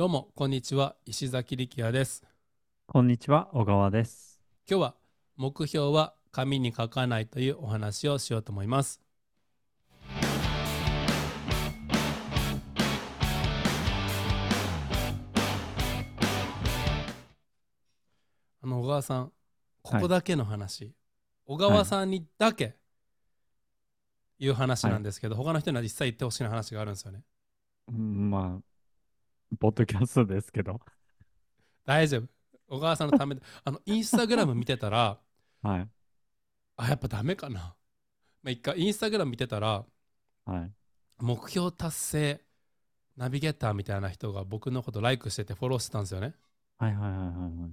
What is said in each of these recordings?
どうもこんにちは。石崎力也です。こんにちは、小川です。今日は目標は紙に書かないというお話をしようと思います。あの小川さんここだけの話、小川さんにだけ言う話なんですけど、他の人には実際言ってほしい話があるんですよね。うんまあ、ポッドキャストですけど。大丈夫小川さんのためであのインスタグラム見てたらはい。あやっぱダメかなまあ一回インスタグラム見てたらはい。目標達成ナビゲーターみたいな人が僕のことライクしててフォローしてたんですよねはいはいはいはいはい。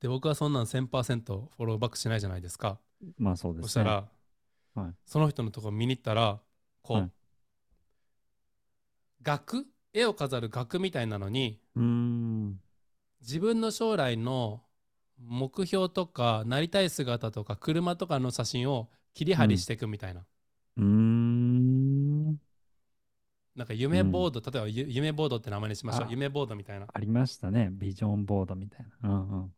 で僕はそんなん1000%フォローバックしないじゃないですかまあそうですね。そしたら、はいその人のとこ見に行ったらこう、はい額絵を飾る額みたいなのに。自分の将来の目標とかなりたい姿とか車とかの写真を切り張りしていくみたいな、うーん。なんか夢ボード、例えばゆ夢ボードって名前にしましょうあ夢ボードみたいなありましたね。ビジョンボードみたいな。うんうん。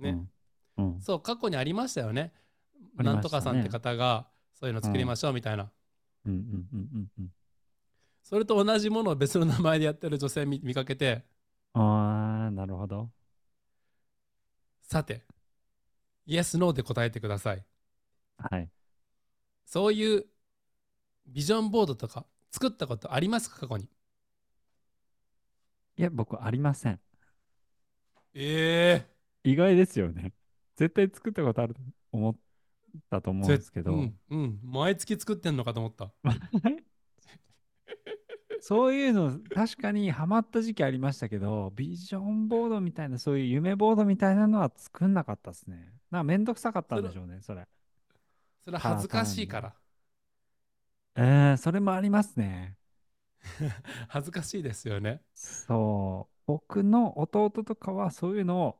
ね、うん。うん。そう過去にありましたよねねなんとかさんって方がそういうの作りましょうみたいな、うんうんうんうんうん。それと同じものを別の名前でやってる女性見見かけてああ、なるほど。さてイエスノーで答えてくださいはい。そういうビジョンボードとか作ったことありますか過去に？いや、僕ありません。ええ意外ですよね。絶対作ったことあると思ったと思うんですけど。うん、うん、毎月作ってんのかと思った そういうの確かにハマった時期ありましたけど、ビジョンボードみたいな、そういう夢ボードみたいなのは作んなかったですね。なんかめんどくさかったんでしょうね、それ。それは恥ずかしいからえー、それもありますね。恥ずかしいですよねそう。僕の弟とかはそういうのを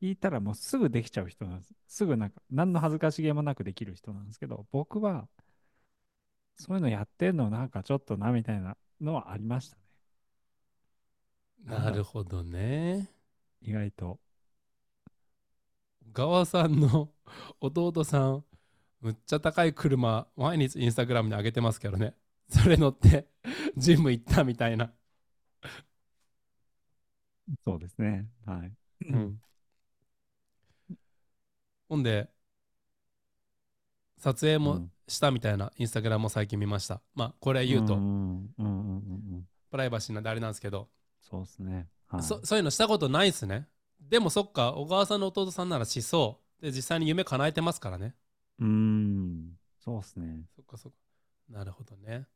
言ったらもうすぐできちゃう人なんです。すぐなんか、何の恥ずかしげもなくできる人なんですけど、僕はそういうのやってんのなんかちょっとなみたいなのはありましたね。なるほどね意外と。小川さんの弟さんむっちゃ高い車毎日インスタグラムに上げてますけどね それ乗ってジム行ったみたいな、そうですね。はい。うん、ほんで撮影もうんしたみたいなインスタグラムも最近見ましたまあこれ言うとプライバシーなんであれなんですけど、そうですね。はい、そそういうのしたことないっすねでもそっか小川さんの弟さんならしそうで実際に夢叶えてますからねうーん。そうですね。そっかそっかなるほどね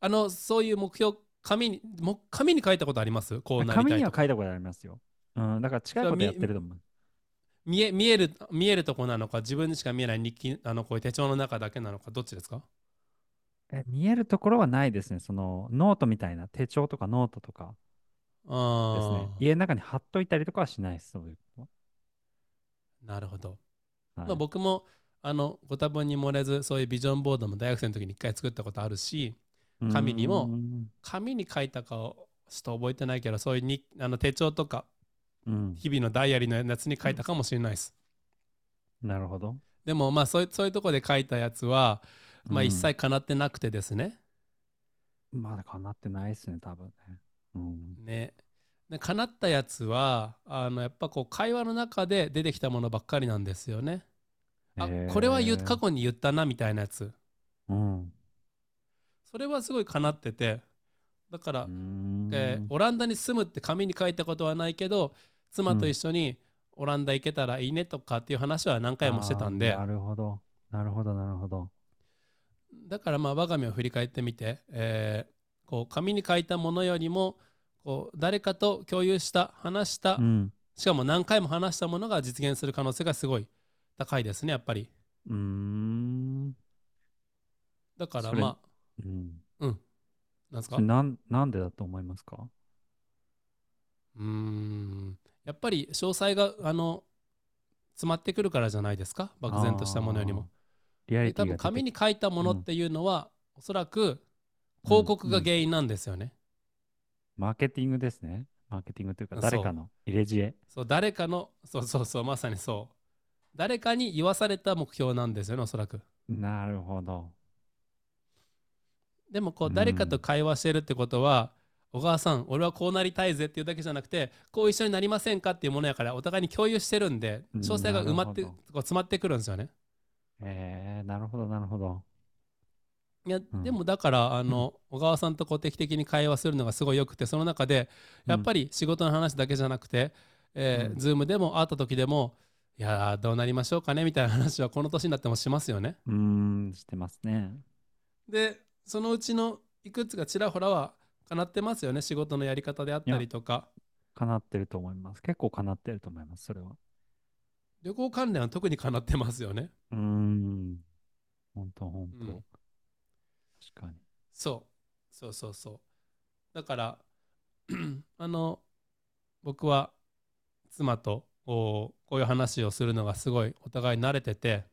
あのそういう目標紙にも紙に書いたことあります？こうなり紙にたいとかは書いたことありますよ。うん。だから近いことやってると思う。見え見える見えるとこなのか自分にしか見えない日記あのこういう手帳の中だけなのかどっちですか？え見えるところはないですね。そのノートみたいな手帳とかノートとかですあね。家の中に貼っといたりとかはしないです。そういうこあなるほど、とは。まあ、僕もあのご多分に漏れずそういうビジョンボードも大学生の時に一回作ったことあるしはい紙にも紙に書いたかをちょっと覚えてないけどそういうにあの手帳とかうん。日々のダイアリーのやつに書いたかもしれないですなるほど。でもまあそういうそういうとこで書いたやつは、まあ、うん一切叶ってなくてですね、まだかなってないですね、多分ね。うん。ねで叶ったやつはあのやっぱこう会話の中で出てきたものばっかりなんですよね。あへーこれは過去に言ったなみたいなやつうん。それはすごい叶っててだから、えーオランダに住むって紙に書いたことはないけど妻と一緒にオランダ行けたらいいねとかっていう話は何回もしてたんでなるほど。なるほど、なるほど。だからまあ我が身を振り返ってみて、えーこう紙に書いたものよりもこう誰かと共有した話した、うん。しかも何回も話したものが実現する可能性がすごい高いですねやっぱり。うーん。だからまうん。あうん。なんですか？なんなんでだと思いますか？うーん。やっぱり詳細があの詰まってくるからじゃないですか？漠然としたものよりもリアリティが出て分紙に書いたものっていうのは、おそらく広告が原因なんですよね、マーケティングですね。マーケティングというか、誰かの入れ知恵。そう誰かのそうそうそうまさにそう。誰かに言わされた目標なんですよねおそらく。なるほど。でもこううん誰かと会話してるってことは、小川さん俺はこうなりたいぜっていうだけじゃなくてこう一緒になりませんかっていうものやからお互いに共有してるんでうん。詳細が埋まってこう詰まってくるんですよねえー、なるほど、なるほど。いや、うんでもだからあの、小川さんとこう定期的に会話するのがすごいよくてその中でやっぱり仕事の話だけじゃなくて、えーうんズームでも会った時でもいやーどうなりましょうかねみたいな話はこの年になってもしますよね。うーん、してますね。でそのうちのいくつかちらほらは叶ってますよね仕事のやり方であったりとかかなってると思います。結構かなってると思います、それは。旅行関連は特に叶ってますよね。うーん。ほんとほんと。うん確かに。そうそうそうそうだから あの僕は妻とおこういう話をするのがすごいお互い慣れてて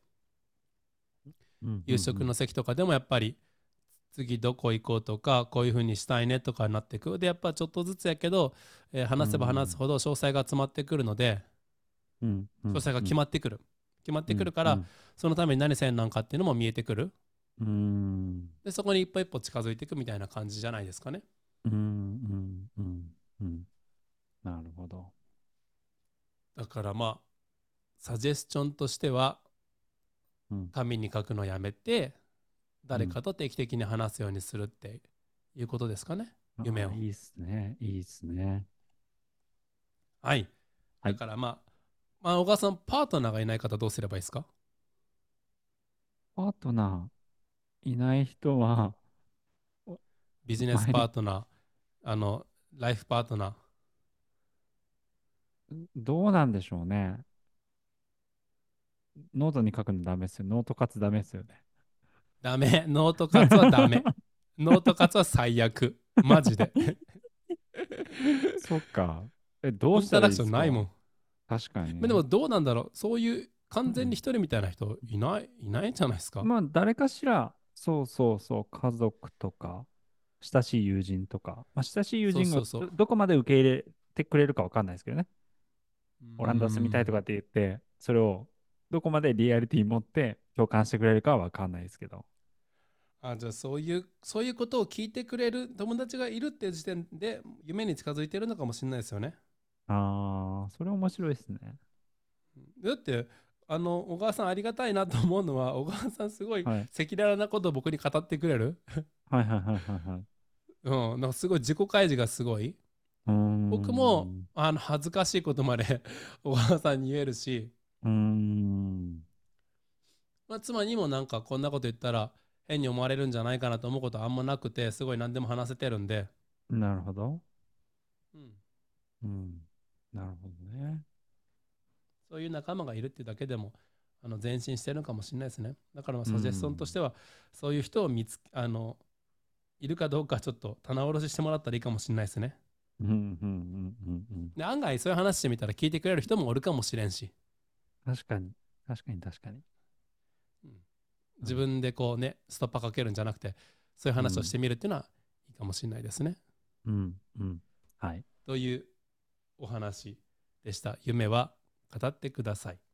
うん夕食の席とかでもやっぱり次どこ行こうとかこういう風にしたいねとかになってくるでやっぱちょっとずつやけど、えー話せば話すほど詳細が詰まってくるので詳細が決まってくる。決まってくるから、うんそのために何せんなんかっていうのも見えてくる。うん。うんでそこに一歩一歩近づいていくみたいな感じじゃないですかね。うんうんうんうん。なるほど。だからまあサジェスチョンとしてはうん。紙に書くのやめて誰かと定期的に話すようにするっていうことですかね、夢を。あいいっすね。いいっすね。はい。はい。だからまあ、まあ、小川さんパートナーがいない方どうすればいいですか？パートナーいない人は、ビジネスパートナーあのライフパートナーどうなんでしょうね。ノートに書くのダメですよ。ノート活ダメですよね。ダメノート活はダメ ノート活は最悪マジでそっか。え、どイうンタラクショしたらいいですか？ンないもん確かに。まあでもどうなんだろうそういう完全に一人みたいな人いないいないんじゃないですか、まあ、誰かしら、そうそうそう、家族とか、親しい友人とか、まあ、親しい友人がどどこまで受け入れてくれるかわかんないですけどね。オランダ住みたいとかかって言って、それをどこまでリアリティ持って共感してくれるかはわかんないですけど。あじゃあそういうそういうことを聞いてくれる友達がいるっていう時点で夢に近づいてるのかもしれないですよねああ、それ面白いですね。だってあの小川さんありがたいなと思うのは小川さんすごいはい。赤裸々なことを僕に語ってくれる、はいはいはいはいはい。うん、なんかすごい自己開示がすごいうーん僕もあの恥ずかしいことまで 小川さんに言えるし、うーん。まあ、妻にもなんかこんなこと言ったら変に思われるんじゃないかなと思うことはあんまなくてすごい何でも話せてるんで、なるほど。うん、うん。なるほどね。そういう仲間がいるっていうだけでもあの前進してるのかもしれないですねだからまあサジェスションとしてはそういう人を見つあのいるかどうかちょっと棚卸ししてもらったらいいかもしれないですねうんうんうんうんうん。で案外そういう話してみたら聞いてくれる人もおるかもしれんし確かに。確かに確かに。自分でこうねストッパーかけるんじゃなくてそういう話をしてみるっていうのはいいかもしれないですね、うんうん。はい。というお話でした。夢は語ってください。